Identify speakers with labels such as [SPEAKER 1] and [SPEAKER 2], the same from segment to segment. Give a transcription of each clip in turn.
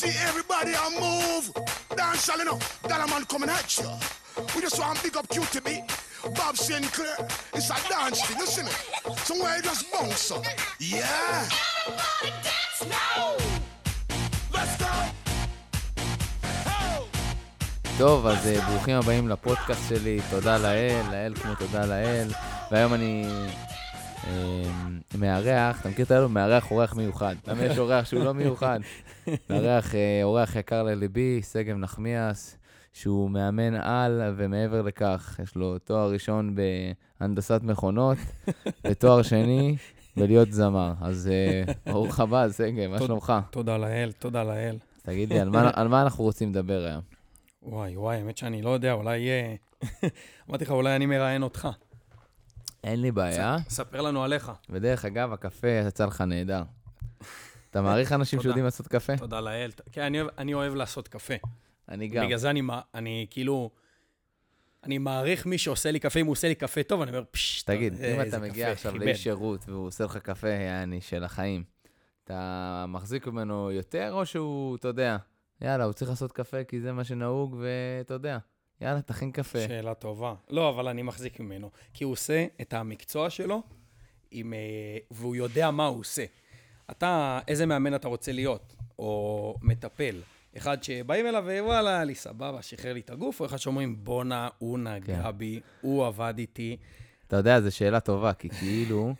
[SPEAKER 1] say me want see everybody a move. Dance, you know. Dollar man coming at you. We just want big up QTB. Bob Sinclair. It's a dance thing, you see me? Somewhere you just bounce up. Yeah.
[SPEAKER 2] Everybody dance now.
[SPEAKER 1] Let's go.
[SPEAKER 3] טוב, אז אה, ברוכים הבאים לפודקאסט שלי, תודה לאל, לאל כמו תודה לאל. והיום אני אה, מארח, אתה מכיר את האלו? מארח אורח מיוחד. למה יש אורח שהוא לא מיוחד? מארח אה, אורח יקר לליבי, שגב נחמיאס, שהוא מאמן על, ומעבר לכך, יש לו תואר ראשון בהנדסת מכונות, ותואר שני בלהיות זמר. אז אה, ברוך הבא, שגב, מה. שלומך?
[SPEAKER 4] תודה לאל, תודה לאל.
[SPEAKER 3] תגיד לי, על מה- אנחנו רוצים לדבר היום?
[SPEAKER 4] וואי, וואי, האמת שאני לא יודע, אולי... אמרתי לך, אולי אני מראיין אותך.
[SPEAKER 3] אין לי בעיה.
[SPEAKER 4] ספר לנו עליך.
[SPEAKER 3] ודרך אגב, הקפה יצא לך נהדר. אתה מעריך אנשים. שיודעים לעשות קפה?
[SPEAKER 4] תודה לאל. כן, אני אוהב- אני אוהב לעשות קפה.
[SPEAKER 3] אני גם.
[SPEAKER 4] בגלל זה אני אני כאילו... אני מעריך מי שעושה לי קפה, אם הוא עושה לי קפה טוב, אני אומר, פשש,
[SPEAKER 3] תגיד,
[SPEAKER 4] אה,
[SPEAKER 3] אם
[SPEAKER 4] איזה
[SPEAKER 3] אתה מגיע עכשיו
[SPEAKER 4] כיבד."
[SPEAKER 3] לאיש שירות והוא עושה לך קפה, יעני, של החיים, אתה מחזיק ממנו יותר, או שהוא, אתה יודע, יאללה, הוא צריך לעשות קפה כי זה מה שנהוג, ואתה יודע, יאללה, תכין קפה.
[SPEAKER 4] שאלה טובה. לא, אבל אני מחזיק ממנו. כי הוא עושה את המקצוע שלו, עם, אה, והוא יודע מה הוא עושה. אתה, איזה מאמן אתה רוצה להיות? או מטפל? אחד שבאים אליו ווואלה, לי סבבה, שחרר לי את הגוף, או אחד שאומרים, בואנה, הוא נגע
[SPEAKER 3] כן.
[SPEAKER 4] בי, הוא עבד איתי.
[SPEAKER 3] אתה יודע, זו שאלה טובה, כי כאילו,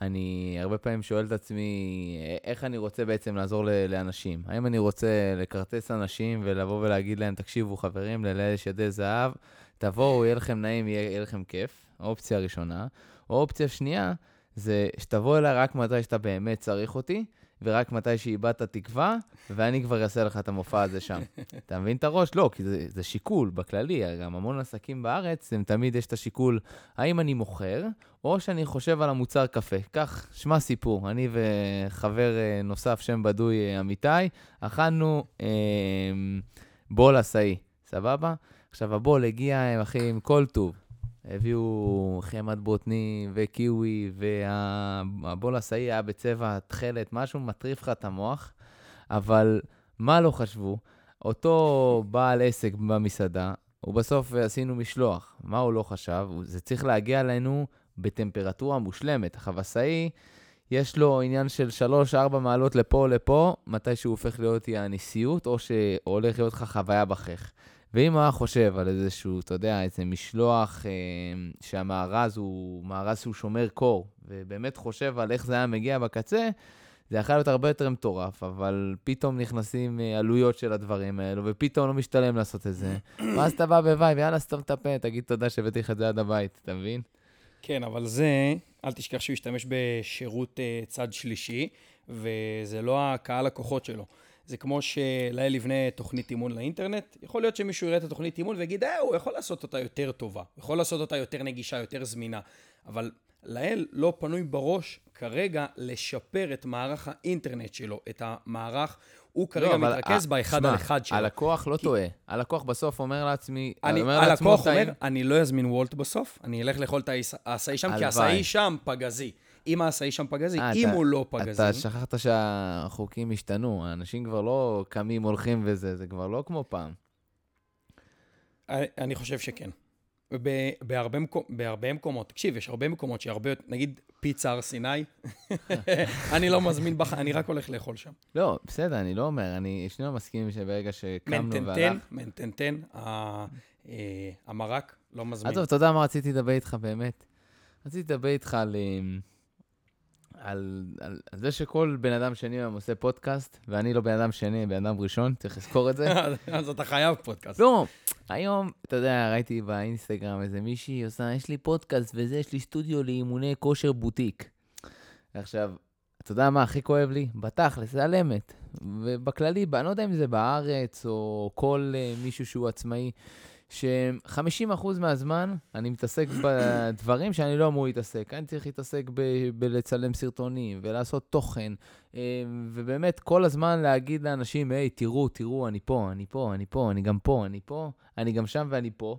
[SPEAKER 3] אני הרבה פעמים שואל את עצמי, איך אני רוצה בעצם לעזור לאנשים? האם אני רוצה לכרטס אנשים ולבוא ולהגיד להם, תקשיבו, חברים, ללילה יש ידי זהב, תבואו, יהיה לכם נעים, יהיה, יהיה לכם כיף, האופציה הראשונה. או אופציה שנייה, זה שתבוא אליי רק מתי שאתה באמת צריך אותי, ורק מתי שאיבדת תקווה, ואני כבר אעשה לך את המופע הזה שם. אתה מבין את הראש? לא, כי זה, זה שיקול בכללי, גם המון עסקים בארץ, הם תמיד יש את השיקול, האם אני מוכר, או שאני חושב על המוצר קפה. כך, שמע סיפור, אני וחבר אה, נוסף, שם בדוי, אה, אמיתי, אכלנו אה, בול עשאי, סבבה? עכשיו, הבול הגיע, אחי, עם כל טוב. הביאו חמת בוטני וקיווי, והבול עשאי היה בצבע תכלת, משהו מטריף לך את המוח, אבל מה לא חשבו? אותו בעל עסק במסעדה, הוא בסוף עשינו משלוח. מה הוא לא חשב? זה צריך להגיע אלינו בטמפרטורה מושלמת. החבשאי, יש לו עניין של 3-4 מעלות לפה לפה, מתי שהוא הופך להיות סיוט, או שהולך להיות לך חוויה בחך. ואם הוא היה חושב על איזשהו, אתה יודע, איזה משלוח אה, שהמארז הוא מארז שהוא שומר קור, ובאמת חושב על איך זה היה מגיע בקצה, זה יכול להיות הרבה יותר מטורף, אבל פתאום נכנסים אה, עלויות של הדברים האלו, ופתאום לא משתלם לעשות את זה. ואז אתה בא ב vibe, יאללה, סתום את הפה, תגיד תודה שהבאתי לך את זה עד הבית, אתה מבין?
[SPEAKER 4] כן, אבל זה, אל תשכח שהוא ישתמש בשירות אה, צד שלישי, וזה לא הקהל לקוחות שלו. זה כמו שלאל יבנה תוכנית אימון לאינטרנט, יכול להיות שמישהו יראה את התוכנית אימון ויגיד, אה, הוא יכול לעשות אותה יותר טובה, יכול לעשות אותה יותר נגישה, יותר זמינה, אבל לאל לא פנוי בראש כרגע לשפר את מערך האינטרנט שלו, את המערך, הוא כרגע
[SPEAKER 3] לא,
[SPEAKER 4] מתרכז
[SPEAKER 3] ה-
[SPEAKER 4] באחד
[SPEAKER 3] שמע,
[SPEAKER 4] על אחד שלו.
[SPEAKER 3] הלקוח לא טועה. הלקוח בסוף אומר לעצמי,
[SPEAKER 4] אני,
[SPEAKER 3] אומר לעצמו,
[SPEAKER 4] הלקוח
[SPEAKER 3] "טעים".
[SPEAKER 4] אומר, אני לא אזמין וולט בסוף, אני אלך לאכול את העש- העשאי שם, כי. העשאי שם פגזי. אם העשאי שם פגזי,
[SPEAKER 3] אה,
[SPEAKER 4] אם
[SPEAKER 3] אתה-
[SPEAKER 4] הוא לא פגזי...
[SPEAKER 3] אתה שכחת שהחוקים השתנו, האנשים כבר לא קמים, הולכים וזה, זה כבר לא כמו פעם.
[SPEAKER 4] אני- חושב שכן. ב- בהרבה, מקו, בהרבה מקומות, תקשיב, יש הרבה מקומות שהרבה יותר, נגיד פיצה הר סיני, אני לא מזמין בח... אני רק הולך לאכול שם.
[SPEAKER 3] לא, בסדר, אני לא אומר, אני שנינו מסכימים שברגע שקמנו
[SPEAKER 4] מנטנטן,
[SPEAKER 3] והלך...
[SPEAKER 4] מנטנטן, אה, המרק, לא מזמין.
[SPEAKER 3] עזוב, אתה יודע מה רציתי לדבר איתך באמת? רציתי לדבר איתך על, אמ, על, על, על זה שכל בן אדם שני היום עושה פודקאסט, ואני לא בן אדם שני, בן אדם ראשון, צריך לזכור את זה.
[SPEAKER 4] אז אתה חייב פודקאסט.
[SPEAKER 3] לא, היום, אתה יודע, ראיתי באינסטגרם איזה מישהי עושה, יש לי פודקאסט וזה, יש לי סטודיו לאימוני כושר בוטיק. עכשיו, אתה יודע מה הכי כואב לי? בתכלס, זה על אמת. ובכללי, אני לא יודע אם זה בארץ או כל uh, מישהו שהוא עצמאי, ש-50% מהזמן אני מתעסק בדברים שאני לא אמור להתעסק. אני צריך להתעסק ב- בלצלם סרטונים ולעשות תוכן, אה, ובאמת כל הזמן להגיד לאנשים, היי, תראו, תראו, אני פה, אני פה, אני פה, אני גם פה, אני פה, אני גם שם ואני פה.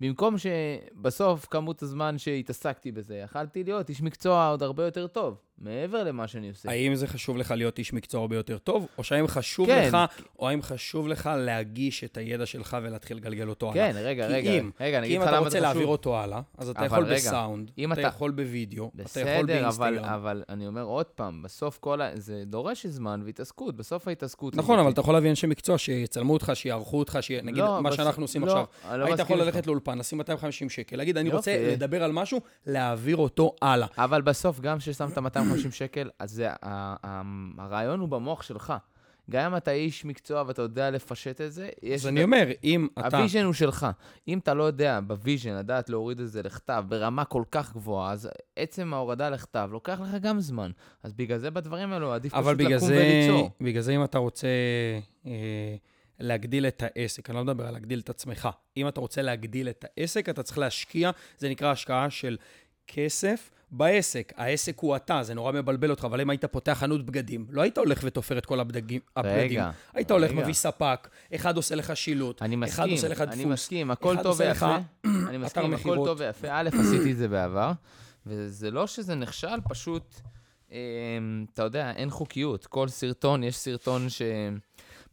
[SPEAKER 3] במקום שבסוף כמות הזמן שהתעסקתי בזה, יכלתי להיות איש מקצוע עוד הרבה יותר טוב מעבר למה שאני עושה.
[SPEAKER 4] האם זה חשוב לך להיות איש מקצוע הרבה יותר טוב, או שהאם חשוב
[SPEAKER 3] כן.
[SPEAKER 4] לך, או האם חשוב לך להגיש את הידע שלך ולהתחיל לגלגל אותו הלאה?
[SPEAKER 3] כן, רגע,
[SPEAKER 4] כי
[SPEAKER 3] רגע,
[SPEAKER 4] אם,
[SPEAKER 3] רגע,
[SPEAKER 4] כי אם אתה רוצה
[SPEAKER 3] זה
[SPEAKER 4] להעביר
[SPEAKER 3] חשוב.
[SPEAKER 4] אותו הלאה, אז אתה יכול
[SPEAKER 3] רגע,
[SPEAKER 4] בסאונד, אתה
[SPEAKER 3] אתה-
[SPEAKER 4] יכול בווידאו, אתה יכול
[SPEAKER 3] בסדר, אבל,
[SPEAKER 4] באינסטגרם.
[SPEAKER 3] אבל אני אומר עוד פעם, בסוף כל ה... זה דורש זמן והתעסקות. בסוף ההתעסקות...
[SPEAKER 4] נכון, אבל אתה יכול להביא אנשי מקצוע שיצלמו אותך, שיערכו אותך, ש... נגיד
[SPEAKER 3] לא,
[SPEAKER 4] מה
[SPEAKER 3] בס-
[SPEAKER 4] שאנחנו עושים
[SPEAKER 3] לא,
[SPEAKER 4] עכשיו.
[SPEAKER 3] לא
[SPEAKER 4] היית יכול. ללכת לאולפן, לשים 250 שקל, להגיד, אני רוצה. לדבר על משהו, להעביר אותו הלאה.
[SPEAKER 3] אבל בסוף, גם כששמת 250 שקל, אז זה, הרעיון הוא במוח שלך. גם אם אתה איש מקצוע ואתה יודע לפשט את זה, יש...
[SPEAKER 4] אז אני אומר, אם אתה...
[SPEAKER 3] ה vision הוא שלך. אם אתה לא יודע ב vision לדעת להוריד את זה לכתב ברמה כל כך גבוהה, אז עצם ההורדה לכתב לוקח לך גם זמן. אז בגלל זה בדברים האלו עדיף
[SPEAKER 4] אבל
[SPEAKER 3] פשוט לקום
[SPEAKER 4] זה,
[SPEAKER 3] וליצור.
[SPEAKER 4] בגלל זה אם אתה רוצה אה, להגדיל את העסק, אני לא מדבר על להגדיל את עצמך, אם אתה רוצה להגדיל את העסק, אתה צריך להשקיע, זה נקרא השקעה של כסף בעסק. העסק הוא אתה, זה נורא מבלבל אותך, אבל אם היית פותח חנות בגדים, לא היית הולך ותופר את כל הבגדים. הבגדים.
[SPEAKER 3] רגע,
[SPEAKER 4] היית הולך,
[SPEAKER 3] רגע.
[SPEAKER 4] מביא ספק, אחד עושה לך שילוט,
[SPEAKER 3] אני
[SPEAKER 4] אחד
[SPEAKER 3] מסכים,
[SPEAKER 4] עושה לך דפוס.
[SPEAKER 3] אני מסכים, הכל טוב ויפה. אני מסכים, הכל. טוב ויפה. א', עשיתי את זה בעבר, וזה לא שזה נכשל, פשוט, אה, אתה יודע, אין חוקיות. כל סרטון, יש סרטון ש...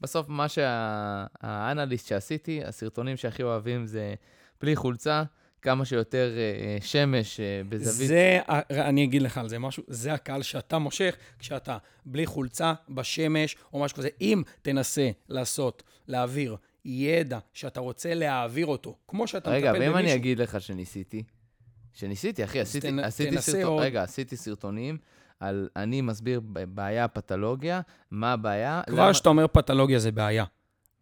[SPEAKER 3] בסוף, מה שהאנליסט שעשיתי, הסרטונים שהכי אוהבים זה בלי חולצה, כמה שיותר אה, שמש אה, בזווית.
[SPEAKER 4] זה, אני אגיד לך על זה משהו, זה הקהל שאתה מושך כשאתה בלי חולצה, בשמש או משהו כזה. אם תנסה לעשות, להעביר ידע שאתה רוצה להעביר אותו, כמו שאתה
[SPEAKER 3] רגע,
[SPEAKER 4] מטפל
[SPEAKER 3] ואם
[SPEAKER 4] במישהו...
[SPEAKER 3] אני אגיד לך שניסיתי? שניסיתי, אחי, עשיתי,
[SPEAKER 4] תנ-
[SPEAKER 3] עשיתי סרטון,
[SPEAKER 4] עוד.
[SPEAKER 3] רגע, עשיתי סרטונים על אני מסביר בעיה פתולוגיה, מה הבעיה.
[SPEAKER 4] כבר
[SPEAKER 3] למה-
[SPEAKER 4] כשאתה אומר פתולוגיה זה בעיה,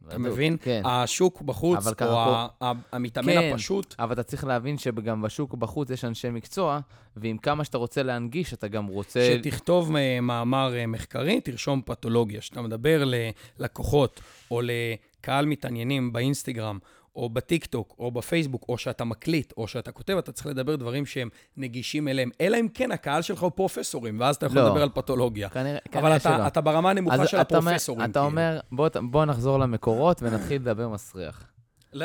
[SPEAKER 4] אתה מבין?
[SPEAKER 3] כן.
[SPEAKER 4] השוק בחוץ, או ה- המתאמן
[SPEAKER 3] כן.
[SPEAKER 4] הפשוט,
[SPEAKER 3] אבל אתה צריך להבין שגם בשוק בחוץ יש אנשי מקצוע, ועם כמה שאתה רוצה להנגיש, אתה גם רוצה...
[SPEAKER 4] שתכתוב אה, מאמר אה, מחקרי, תרשום פתולוגיה. כשאתה מדבר ללקוחות או לקהל מתעניינים באינסטגרם, או בטיקטוק, או בפייסבוק, או שאתה מקליט, או שאתה כותב, אתה צריך לדבר דברים שהם נגישים אליהם. אלא אם כן הקהל שלך הוא פרופסורים, ואז אתה יכול
[SPEAKER 3] לא.
[SPEAKER 4] לדבר על פתולוגיה.
[SPEAKER 3] כנראה,
[SPEAKER 4] אבל
[SPEAKER 3] כנראה
[SPEAKER 4] אתה,
[SPEAKER 3] שלא.
[SPEAKER 4] אתה ברמה הנמוכה של
[SPEAKER 3] אתה
[SPEAKER 4] הפרופסורים.
[SPEAKER 3] אתה
[SPEAKER 4] כאילו.
[SPEAKER 3] אומר, בוא, בוא נחזור למקורות ונתחיל לדבר מסריח.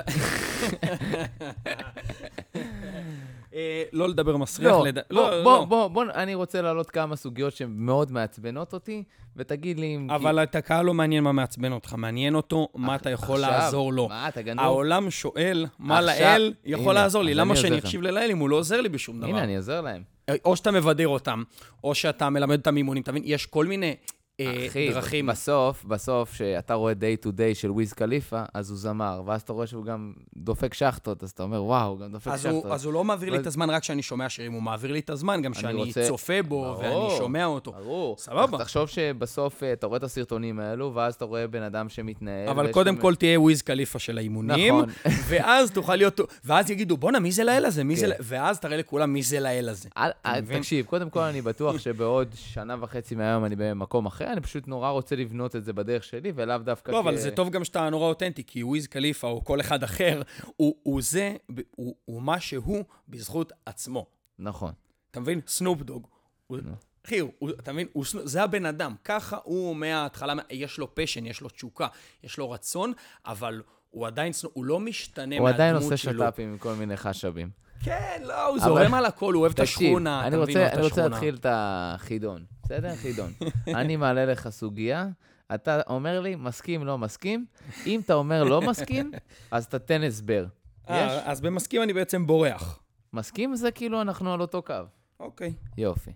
[SPEAKER 4] לא- אה, לא לדבר מסריח.
[SPEAKER 3] לא, בוא,
[SPEAKER 4] לא,
[SPEAKER 3] בוא,
[SPEAKER 4] לא.
[SPEAKER 3] בוא, בוא, אני רוצה להעלות כמה סוגיות שמאוד מעצבנות אותי, ותגיד לי אם...
[SPEAKER 4] אבל את הקהל לא מעניין מה מעצבן אותך, מעניין אותו מה אתה יכול לעזור לו.
[SPEAKER 3] מה, אתה גנוב?
[SPEAKER 4] העולם שואל מה לאל יכול לעזור לי. למה
[SPEAKER 3] אני
[SPEAKER 4] שאני. אקשיב ללאל אם הוא לא עוזר לי בשום דבר?
[SPEAKER 3] הנה, אני עוזר להם.
[SPEAKER 4] או שאתה מבדר אותם, או שאתה מלמד אותם אימונים, אתה מבין? יש כל מיני אה,
[SPEAKER 3] אחי,
[SPEAKER 4] דרכים.
[SPEAKER 3] בסוף, בסוף, שאתה רואה day to day של Wiz Khalifa, אז הוא זמר, ואז אתה רואה שהוא גם דופק שחטות, אז אתה אומר, וואו, הוא גם דופק
[SPEAKER 4] אז
[SPEAKER 3] שחטות.
[SPEAKER 4] הוא, אז הוא לא מעביר לי את הזמן רק כשאני שומע שירים, הוא מעביר לי את הזמן גם כשאני
[SPEAKER 3] רוצה-
[SPEAKER 4] צופה בו
[SPEAKER 3] ברור,
[SPEAKER 4] ואני שומע אותו.
[SPEAKER 3] ברור.
[SPEAKER 4] סבבה.
[SPEAKER 3] תחשוב שבסוף אה, אתה רואה את הסרטונים האלו, ואז אתה רואה בן אדם שמתנהל.
[SPEAKER 4] אבל קודם כל תהיה Wiz Khalifa של האימונים,
[SPEAKER 3] נכון.
[SPEAKER 4] ואז תוכל להיות, ואז יגידו, בואנה, מי זה לאל הזה? מי זה
[SPEAKER 3] כן.
[SPEAKER 4] ואז תראה לכולם מי זה לאל הזה.
[SPEAKER 3] תקשיב, קודם כל אני בטוח שבעוד שנה וחצי מהיום אני במקום אחר, אני פשוט נורא רוצה לבנות את זה בדרך שלי, ולאו דווקא
[SPEAKER 4] לא, אבל
[SPEAKER 3] כ-
[SPEAKER 4] זה טוב גם שאתה נורא אותנטי, כי Wiz Khalifa או כל אחד אחר, הוא, הוא זה, הוא, הוא מה שהוא בזכות עצמו.
[SPEAKER 3] נכון.
[SPEAKER 4] אתה מבין? Snoop Dogg. אחי, הוא- אתה מבין? הוא זה הבן אדם. ככה הוא מההתחלה, יש לו passion, יש לו תשוקה, יש לו רצון, אבל הוא עדיין הוא לא משתנה
[SPEAKER 3] הוא עדיין
[SPEAKER 4] מהדמות
[SPEAKER 3] עושה
[SPEAKER 4] שלו.
[SPEAKER 3] שת"פים עם כל מיני חשבים.
[SPEAKER 4] כן, לא, הוא
[SPEAKER 3] אבל-
[SPEAKER 4] זורם על הכל, הוא אוהב את השכונה,
[SPEAKER 3] אני
[SPEAKER 4] אתה מבין?
[SPEAKER 3] אני רוצה. להתחיל את החידון, בסדר? חידון. אני מעלה לך סוגיה, אתה אומר לי, מסכים, לא מסכים. אם אתה אומר לא מסכים, אז תתן הסבר. יש?
[SPEAKER 4] אה, אז במסכים אני בעצם בורח.
[SPEAKER 3] מסכים זה כאילו אנחנו על אותו קו.
[SPEAKER 4] אוקיי.
[SPEAKER 3] יופי.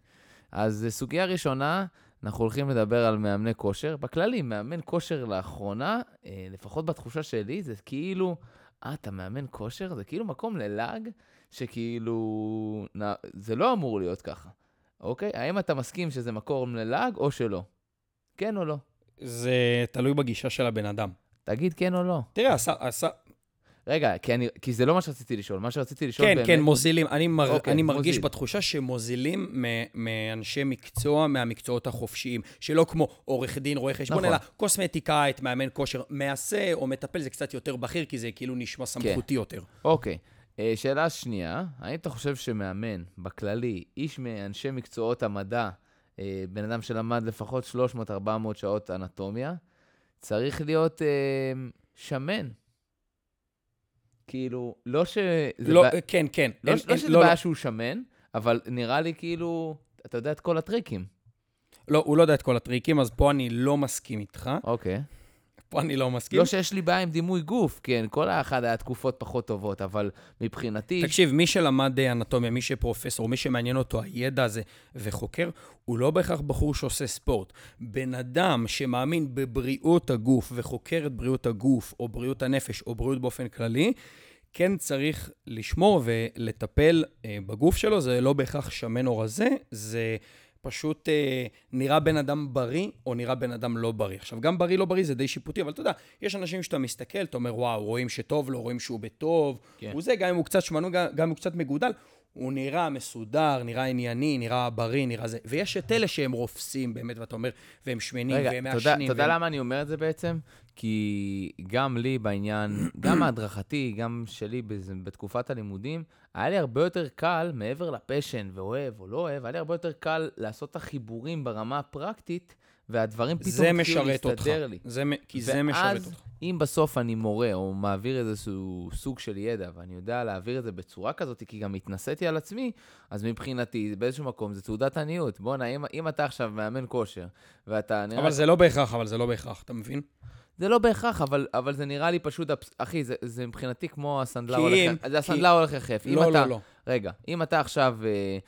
[SPEAKER 3] אז סוגיה ראשונה, אנחנו הולכים לדבר על מאמני כושר. בכללי, מאמן כושר לאחרונה, אה, לפחות בתחושה שלי, זה כאילו, אה, אתה מאמן כושר? זה כאילו מקום ללעג, שכאילו. זה לא אמור להיות ככה, אוקיי? האם אתה מסכים שזה מקום ללעג או שלא? כן או לא?
[SPEAKER 4] זה תלוי בגישה של הבן אדם.
[SPEAKER 3] תגיד כן או לא.
[SPEAKER 4] תראה, עשה, עשה,
[SPEAKER 3] רגע, כי, אני, כי זה לא מה שרציתי לשאול. מה שרציתי לשאול
[SPEAKER 4] כן,
[SPEAKER 3] באמת...
[SPEAKER 4] כן, מוזילים. אני, מר,
[SPEAKER 3] אוקיי,
[SPEAKER 4] אני מרגיש
[SPEAKER 3] מוזיל.
[SPEAKER 4] בתחושה שמוזילים מ- מאנשי מקצוע מהמקצועות החופשיים, שלא כמו עורך דין, רואה חשבון,
[SPEAKER 3] נכון.
[SPEAKER 4] אלא קוסמטיקאית, מאמן כושר, מעשה או מטפל זה קצת יותר בכיר, כי זה כאילו נשמע
[SPEAKER 3] כן.
[SPEAKER 4] סמכותי יותר.
[SPEAKER 3] אוקיי. אה, שאלה שנייה, האם אתה חושב שמאמן, בכללי, איש מאנשי מקצועות המדע, אה, בן אדם שלמד לפחות 300-400 שעות אנטומיה, צריך להיות אה, שמן? כאילו, לא ש...
[SPEAKER 4] לא,
[SPEAKER 3] בע-
[SPEAKER 4] כן, כן.
[SPEAKER 3] לא,
[SPEAKER 4] אין-
[SPEAKER 3] לא
[SPEAKER 4] אין-
[SPEAKER 3] שזה
[SPEAKER 4] לא,
[SPEAKER 3] בעיה
[SPEAKER 4] לא.
[SPEAKER 3] שהוא שמן, אבל נראה לי כאילו, אתה יודע את כל הטריקים.
[SPEAKER 4] לא, הוא לא יודע את כל הטריקים, אז פה אני לא מסכים איתך.
[SPEAKER 3] אוקיי.
[SPEAKER 4] פה אני לא מסכים.
[SPEAKER 3] לא שיש לי בעיה עם דימוי גוף, כן, כל האחד היה תקופות פחות טובות, אבל מבחינתי...
[SPEAKER 4] תקשיב, מי שלמד אה, אנטומיה, מי שפרופסור, מי שמעניין אותו הידע הזה וחוקר, הוא לא בהכרח בחור שעושה ספורט. בן אדם שמאמין בבריאות הגוף וחוקר את בריאות הגוף, או בריאות הנפש, או בריאות באופן כללי, כן צריך לשמור ולטפל אה, בגוף שלו, זה לא בהכרח שמן או רזה, זה פשוט אה, נראה בן אדם בריא, או נראה בן אדם לא בריא. עכשיו, גם בריא לא בריא זה די שיפוטי, אבל אתה יודע, יש אנשים שאתה מסתכל, אתה אומר, וואו, רואים שטוב לו, רואים שהוא בטוב,
[SPEAKER 3] כן.
[SPEAKER 4] הוא זה, גם אם הוא קצת שמנו, גם, גם אם הוא קצת מגודל, הוא נראה מסודר, נראה ענייני, נראה בריא, נראה זה. ויש את אלה שהם רופסים באמת, ואתה אומר, והם שמנים,
[SPEAKER 3] רגע,
[SPEAKER 4] והם מעשנים.
[SPEAKER 3] אתה יודע
[SPEAKER 4] והם-
[SPEAKER 3] למה אני אומר את זה בעצם? כי גם לי בעניין, גם ההדרכתי, גם שלי בתקופת הלימודים, היה לי הרבה יותר קל, מעבר לפשן ואוהב או לא אוהב, היה לי הרבה יותר קל לעשות את החיבורים ברמה הפרקטית, והדברים פתאום התחילו
[SPEAKER 4] משרת אותך.
[SPEAKER 3] להסתדר לי.
[SPEAKER 4] זה, מ- כי זה משרת
[SPEAKER 3] ואז,
[SPEAKER 4] אותך.
[SPEAKER 3] אם בסוף אני מורה, או מעביר איזשהו סוג של ידע, ואני יודע להעביר את זה בצורה כזאת, כי גם התנסיתי על עצמי, אז מבחינתי, באיזשהו מקום, זה תעודת עניות. בואנה, אם, אם אתה עכשיו מאמן כושר, ואתה נראה...
[SPEAKER 4] אבל זה לא בהכרח, אבל זה לא בהכרח, אתה מבין?
[SPEAKER 3] זה לא בהכרח, אבל, אבל זה נראה לי פשוט, אחי, זה, זה מבחינתי כמו הסנדלר
[SPEAKER 4] כי
[SPEAKER 3] הולך,
[SPEAKER 4] אם-
[SPEAKER 3] זה
[SPEAKER 4] כי-
[SPEAKER 3] הסנדלר הולך יחף. אם
[SPEAKER 4] לא,
[SPEAKER 3] אתה,
[SPEAKER 4] לא, לא.
[SPEAKER 3] רגע, אם אתה עכשיו אה,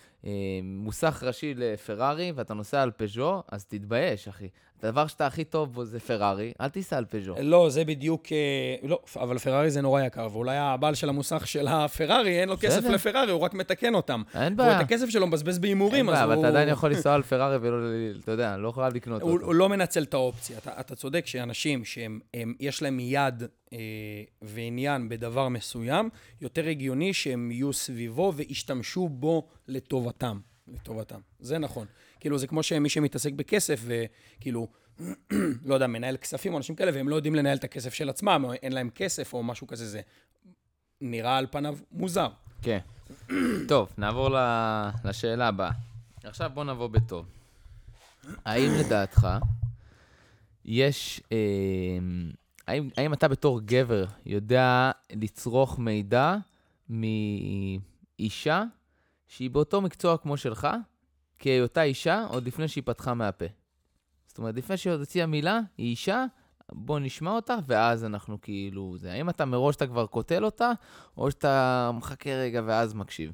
[SPEAKER 3] מוסך ראשי לפרארי ואתה נוסע על פז'ו, אז תתבייש, אחי. הדבר שאתה הכי טוב בו זה פרארי, אל תיסע על פז'ו.
[SPEAKER 4] לא, זה בדיוק... אה, לא, אבל פרארי זה נורא יקר, ואולי הבעל של המוסך של הפרארי, אין לו כסף
[SPEAKER 3] בסדר.
[SPEAKER 4] לפרארי, הוא רק מתקן אותם.
[SPEAKER 3] אין בעיה.
[SPEAKER 4] את הכסף שלו מבזבז
[SPEAKER 3] אין
[SPEAKER 4] בהימורים, אז
[SPEAKER 3] בעיה,
[SPEAKER 4] הוא...
[SPEAKER 3] אבל אתה עדיין יכול לנסוע על פרארי ולא, אתה יודע, לא חייב לקנות
[SPEAKER 4] הוא,
[SPEAKER 3] אותו.
[SPEAKER 4] הוא לא מנצל את האופציה. אתה, אתה צודק שאנשים שיש להם יד אה, ועניין בדבר מסוים, יותר הגיוני שהם יהיו סביבו וישתמשו בו לטובתם. לטובתם. זה נכון. כאילו, זה כמו שמי שמתעסק בכסף וכאילו, לא יודע, מנהל כספים או אנשים כאלה, והם לא יודעים לנהל את הכסף של עצמם, או אין להם כסף או משהו כזה, זה נראה על פניו מוזר.
[SPEAKER 3] כן. טוב, נעבור לשאלה הבאה. עכשיו בוא נבוא בטוב. האם לדעתך יש... אה, האם, האם אתה בתור גבר יודע לצרוך מידע מאישה שהיא באותו מקצוע כמו שלך, כהיותה אישה, עוד לפני שהיא פתחה מהפה? זאת אומרת, לפני שהיא עוד הוציאה מילה, היא אישה, בוא נשמע אותה, ואז אנחנו כאילו... זה. האם אתה מראש אתה כבר קוטל אותה, או שאתה מחכה רגע ואז מקשיב?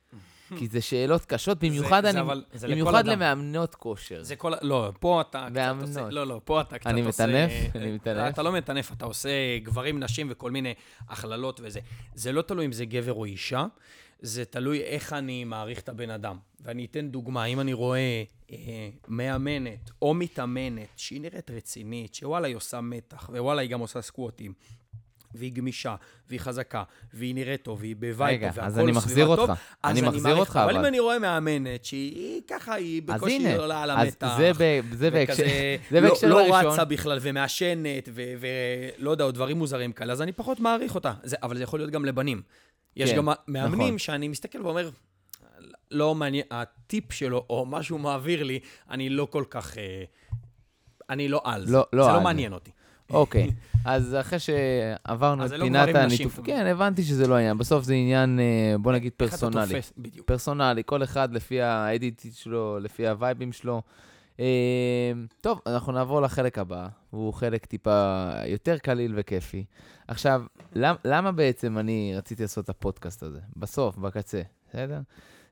[SPEAKER 3] כי זה שאלות קשות, במיוחד,
[SPEAKER 4] זה
[SPEAKER 3] אני,
[SPEAKER 4] אבל- זה
[SPEAKER 3] במיוחד. למאמנות כושר.
[SPEAKER 4] זה כל... לא, פה אתה קצת
[SPEAKER 3] מאמנות.
[SPEAKER 4] עושה... לא, לא, פה אתה קצת
[SPEAKER 3] אני
[SPEAKER 4] עושה...
[SPEAKER 3] מטנף? אני מטנף?
[SPEAKER 4] אתה לא מטנף, אתה עושה גברים, נשים וכל מיני הכללות וזה. זה לא תלוי אם זה גבר או אישה, זה תלוי איך אני מעריך את הבן אדם. ואני אתן דוגמה, אם אני רואה אה, מאמנת או מתאמנת שהיא נראית רצינית, שוואלה, היא עושה מתח, ווואלה, היא גם עושה סקווטים. והיא גמישה, והיא חזקה, והיא נראית טוב, והיא ב vibe,
[SPEAKER 3] רגע,
[SPEAKER 4] והכל
[SPEAKER 3] אז אני מעריך
[SPEAKER 4] סביבה
[SPEAKER 3] אותך.
[SPEAKER 4] טוב, אז
[SPEAKER 3] אני
[SPEAKER 4] מעריך
[SPEAKER 3] אותך,
[SPEAKER 4] אותה. אבל אם
[SPEAKER 3] אבל.
[SPEAKER 4] אני רואה מאמנת שהיא ככה, היא
[SPEAKER 3] אז
[SPEAKER 4] בקושי
[SPEAKER 3] הנה,
[SPEAKER 4] עולה על
[SPEAKER 3] אז
[SPEAKER 4] המתח.
[SPEAKER 3] זה ב- זה בהקשר
[SPEAKER 4] לא-
[SPEAKER 3] בהקשר
[SPEAKER 4] לא
[SPEAKER 3] לראשון.
[SPEAKER 4] רצה בכלל ומעשנת, ולא יודע, או דברים מוזרים כאלה, אז אני פחות מעריך אותה. זה, אבל זה יכול להיות גם לבנים. יש
[SPEAKER 3] כן,
[SPEAKER 4] גם מאמנים
[SPEAKER 3] נכון.
[SPEAKER 4] שאני מסתכל ואומר, לא מעניין, הטיפ שלו, או מה שהוא מעביר לי, אני לא כל כך... אה, אני לא על זה.
[SPEAKER 3] לא- לא
[SPEAKER 4] זה
[SPEAKER 3] על
[SPEAKER 4] לא. מעניין אותי.
[SPEAKER 3] אוקיי, אז אחרי שעברנו את
[SPEAKER 4] לא
[SPEAKER 3] פינת הניתוף... כן, הבנתי שזה לא העניין. בסוף זה עניין, אה, בוא נגיד,
[SPEAKER 4] איך אתה
[SPEAKER 3] פרסונלי.
[SPEAKER 4] תופס, בדיוק.
[SPEAKER 3] פרסונלי, כל אחד לפי האדיטיט שלו, לפי הווייבים שלו. אה, טוב, אנחנו נעבור לחלק הבא, הוא חלק טיפה יותר קליל וכיפי. עכשיו, למ, למה בעצם אני רציתי לעשות את הפודקאסט הזה? בסוף, בקצה, בסדר?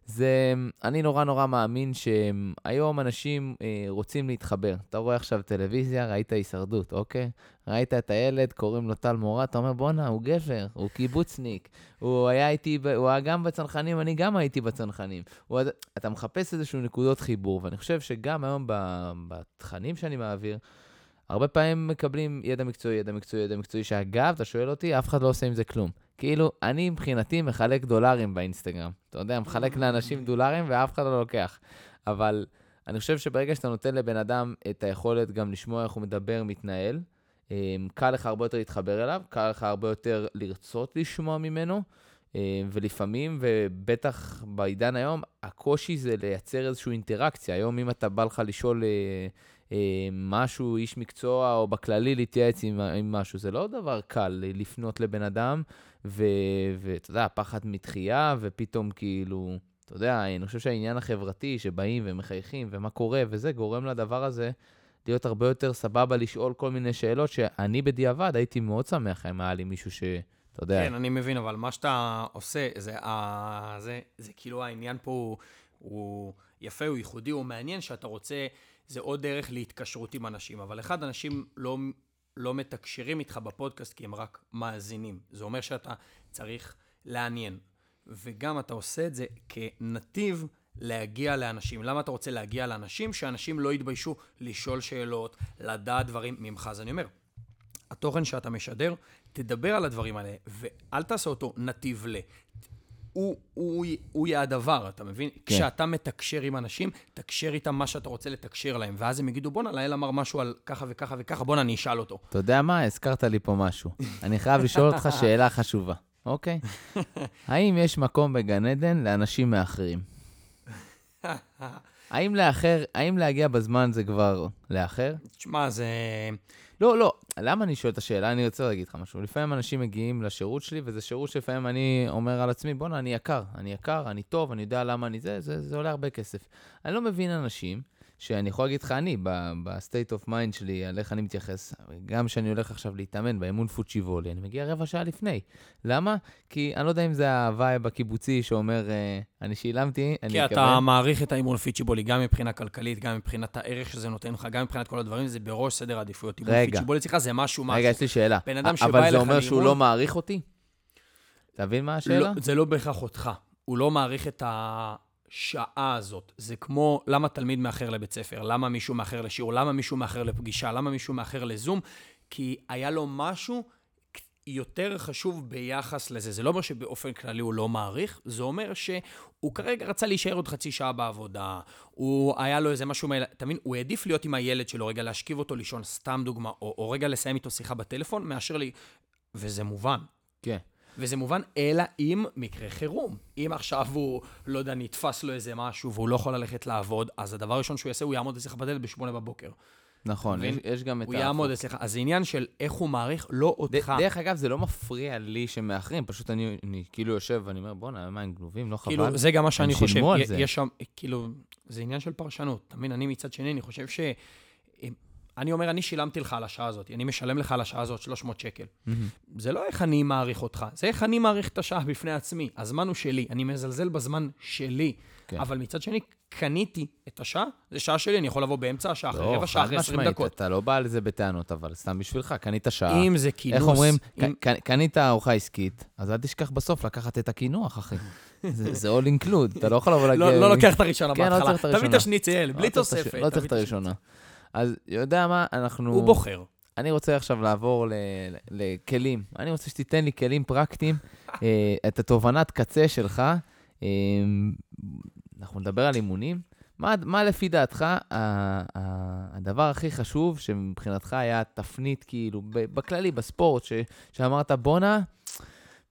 [SPEAKER 3] זה, אני נורא נורא מאמין שהיום אנשים אה, רוצים להתחבר. אתה רואה עכשיו טלוויזיה, ראית הישרדות, אוקיי? ראית את הילד, קוראים לו טל מורה, אתה אומר, בואנה, הוא גבר, הוא קיבוצניק, הוא היה איתי, הוא היה גם בצנחנים, אני גם הייתי בצנחנים. הוא, אתה מחפש איזשהו נקודות חיבור, ואני חושב שגם היום בתכנים שאני מעביר, הרבה פעמים מקבלים ידע מקצועי, ידע מקצועי, ידע מקצועי, שאגב, אתה שואל אותי, אף אחד לא עושה עם זה כלום. כאילו, אני מבחינתי מחלק דולרים באינסטגרם. אתה יודע, מחלק לאנשים דולרים ואף אחד לא לוקח. אבל אני חושב שברגע שאתה נותן לבן אדם את היכולת גם לשמוע איך הוא מדבר, מתנהל, אה, קל לך הרבה יותר להתחבר אליו, קל לך הרבה יותר לרצות לשמוע ממנו, אה, ולפעמים, ובטח בעידן היום, הקושי זה לייצר איזושהי אינטראקציה. היום אם אתה בא לך לשאול אה, אה, משהו, איש מקצוע, או בכללי להתייעץ עם, עם משהו, זה לא דבר קל אה, לפנות לבן אדם, ואתה יודע, פחד מתחייה, ופתאום כאילו... אתה יודע, אני חושב שהעניין החברתי שבאים ומחייכים ומה קורה וזה, גורם לדבר הזה להיות הרבה יותר סבבה לשאול כל מיני שאלות, שאני בדיעבד הייתי מאוד שמח אם היה לי מישהו ש... אתה יודע,
[SPEAKER 4] כן, אני מבין, אבל מה שאתה עושה, זה, ה... זה, זה כאילו העניין פה הוא, הוא יפה, הוא ייחודי, הוא מעניין, שאתה רוצה, זה עוד דרך להתקשרות עם אנשים. אבל אחד, אנשים לא, לא מתקשרים איתך בפודקאסט כי הם רק מאזינים. זה אומר שאתה צריך לעניין. וגם אתה עושה את זה כנתיב להגיע לאנשים. למה אתה רוצה להגיע לאנשים? שאנשים לא יתביישו לשאול שאלות, לדעת דברים ממך. אז אני אומר, התוכן שאתה משדר, תדבר על הדברים האלה, ואל תעשה אותו נתיב ל... הוא, הוא, הוא יהיה הדבר, אתה מבין? כן. כשאתה מתקשר עם אנשים, תקשר איתם מה שאתה רוצה לתקשר להם, ואז הם יגידו, בואנה, לאל אמר משהו על ככה וככה וככה, בואנה, אני אשאל אותו.
[SPEAKER 3] אתה יודע מה? הזכרת לי פה משהו. אני חייב לשאול אותך שאלה חשובה, אוקיי? האם יש מקום בגן עדן לאנשים מאחרים? האם לאחר, האם להגיע בזמן זה כבר לאחר?
[SPEAKER 4] תשמע, זה...
[SPEAKER 3] לא, לא, למה אני שואל את השאלה? אני רוצה להגיד לך משהו. לפעמים אנשים מגיעים לשירות שלי, וזה שירות שלפעמים אני אומר על עצמי, בואנה, אני יקר, אני יקר, אני טוב, אני יודע למה אני זה, זה, זה עולה הרבה כסף. אני לא מבין אנשים שאני יכול להגיד לך, אני, ב-state of mind שלי, על איך אני מתייחס, גם כשאני הולך עכשיו להתאמן באימון פוצ'יוולי, אני מגיע רבע שעה לפני. למה? כי אני לא יודע אם זה ה vibe הקיבוצי שאומר, אה, אני שילמתי, אני
[SPEAKER 4] כי אתה מעריך את האימון פוצ'יוולי גם מבחינה כלכלית, גם מבחינת הערך שזה נותן לך, גם מבחינת כל הדברים, זה בראש סדר העדיפויות. אימון
[SPEAKER 3] רגע.
[SPEAKER 4] פוצ'יוולי אצלך זה משהו, משהו.
[SPEAKER 3] רגע, יש לי שאלה.
[SPEAKER 4] בן אדם שבא
[SPEAKER 3] אבל
[SPEAKER 4] אליך
[SPEAKER 3] זה אומר שהוא
[SPEAKER 4] לאימון-
[SPEAKER 3] לא מעריך אותי? אתה מבין מה השאלה?
[SPEAKER 4] לא, זה לא בהכרח אותך. הוא לא מעריך את השעה הזאת. זה כמו, למה תלמיד מאחר לבית ספר? למה מישהו מאחר לשיעור? למה מישהו מאחר לפגישה? למה מישהו מאחר לזום? כי היה לו משהו יותר חשוב ביחס לזה. זה לא אומר שבאופן כללי הוא לא מעריך, זה אומר שהוא כרגע רצה להישאר עוד חצי שעה בעבודה, הוא, היה לו איזה משהו, אתה מבין? הוא העדיף להיות עם הילד שלו, רגע להשכיב אותו לישון, סתם דוגמה, או, או רגע לסיים איתו שיחה בטלפון, מאשר לי... וזה מובן.
[SPEAKER 3] כן.
[SPEAKER 4] וזה מובן, אלא אם מקרה חירום. אם עכשיו הוא, לא יודע, נתפס לו איזה משהו והוא לא יכול ללכת לעבוד, אז הדבר הראשון שהוא יעשה, הוא יעמוד אצלך בדלת בשמונה בבוקר.
[SPEAKER 3] נכון, יש? יש גם את
[SPEAKER 4] הוא
[SPEAKER 3] ההפוך.
[SPEAKER 4] יעמוד אצלך. אז זה עניין של איך הוא מעריך, לא
[SPEAKER 3] ד-
[SPEAKER 4] אותך.
[SPEAKER 3] דרך אגב, זה לא מפריע לי שמאחרים, פשוט אני, אני כאילו יושב ואני אומר, בואנה, מה, הם גנובים? לא חבל?
[SPEAKER 4] כאילו, זה גם מה שאני חושב. יש שם, כאילו, זה עניין של פרשנות. אתה מבין? אני מצד שני, אני חושב ש... אני אומר, אני שילמתי לך על השעה הזאת, אני משלם לך על השעה הזאת 300 שקל. זה לא איך אני מעריך אותך, זה איך אני מעריך את השעה בפני עצמי. הזמן הוא שלי, אני מזלזל בזמן שלי.
[SPEAKER 3] כן.
[SPEAKER 4] אבל מצד שני, קניתי את השעה, זה שעה שלי, אני יכול לבוא באמצע השעה, אחרי
[SPEAKER 3] לא,
[SPEAKER 4] רבע שעה, אחרי 20
[SPEAKER 3] משמעית,
[SPEAKER 4] דקות.
[SPEAKER 3] אתה לא בא לזה בטענות, אבל סתם בשבילך, קנית שעה.
[SPEAKER 4] אם זה כינוס...
[SPEAKER 3] איך אומרים?
[SPEAKER 4] אם-
[SPEAKER 3] ק- ק- קנית ארוחה עסקית, אז אל תשכח בסוף לקחת את הקינוח, אחי. זה זה all include, אתה לא יכול לבוא להגיד...
[SPEAKER 4] לא לא לוקח את הראשונה
[SPEAKER 3] כן, לא
[SPEAKER 4] בהתחלה.
[SPEAKER 3] צריך את
[SPEAKER 4] תביא את
[SPEAKER 3] הראשונה.
[SPEAKER 4] השניצל, בלי
[SPEAKER 3] לא
[SPEAKER 4] תוספת.
[SPEAKER 3] לא צריך את הראשונה. אז יודע מה, אנחנו...
[SPEAKER 4] הוא בוחר.
[SPEAKER 3] אני רוצה עכשיו לעבור ל- ל- לכלים. אני רוצה שתיתן לי כלים פרקטיים, אה, את התובנת קצה שלך. אה, אנחנו נדבר על אימונים. מה, מה לפי דעתך ה- ה- הדבר הכי חשוב שמבחינתך היה תפנית, כאילו, בכללי, בספורט, ש, שאמרת, בואנה,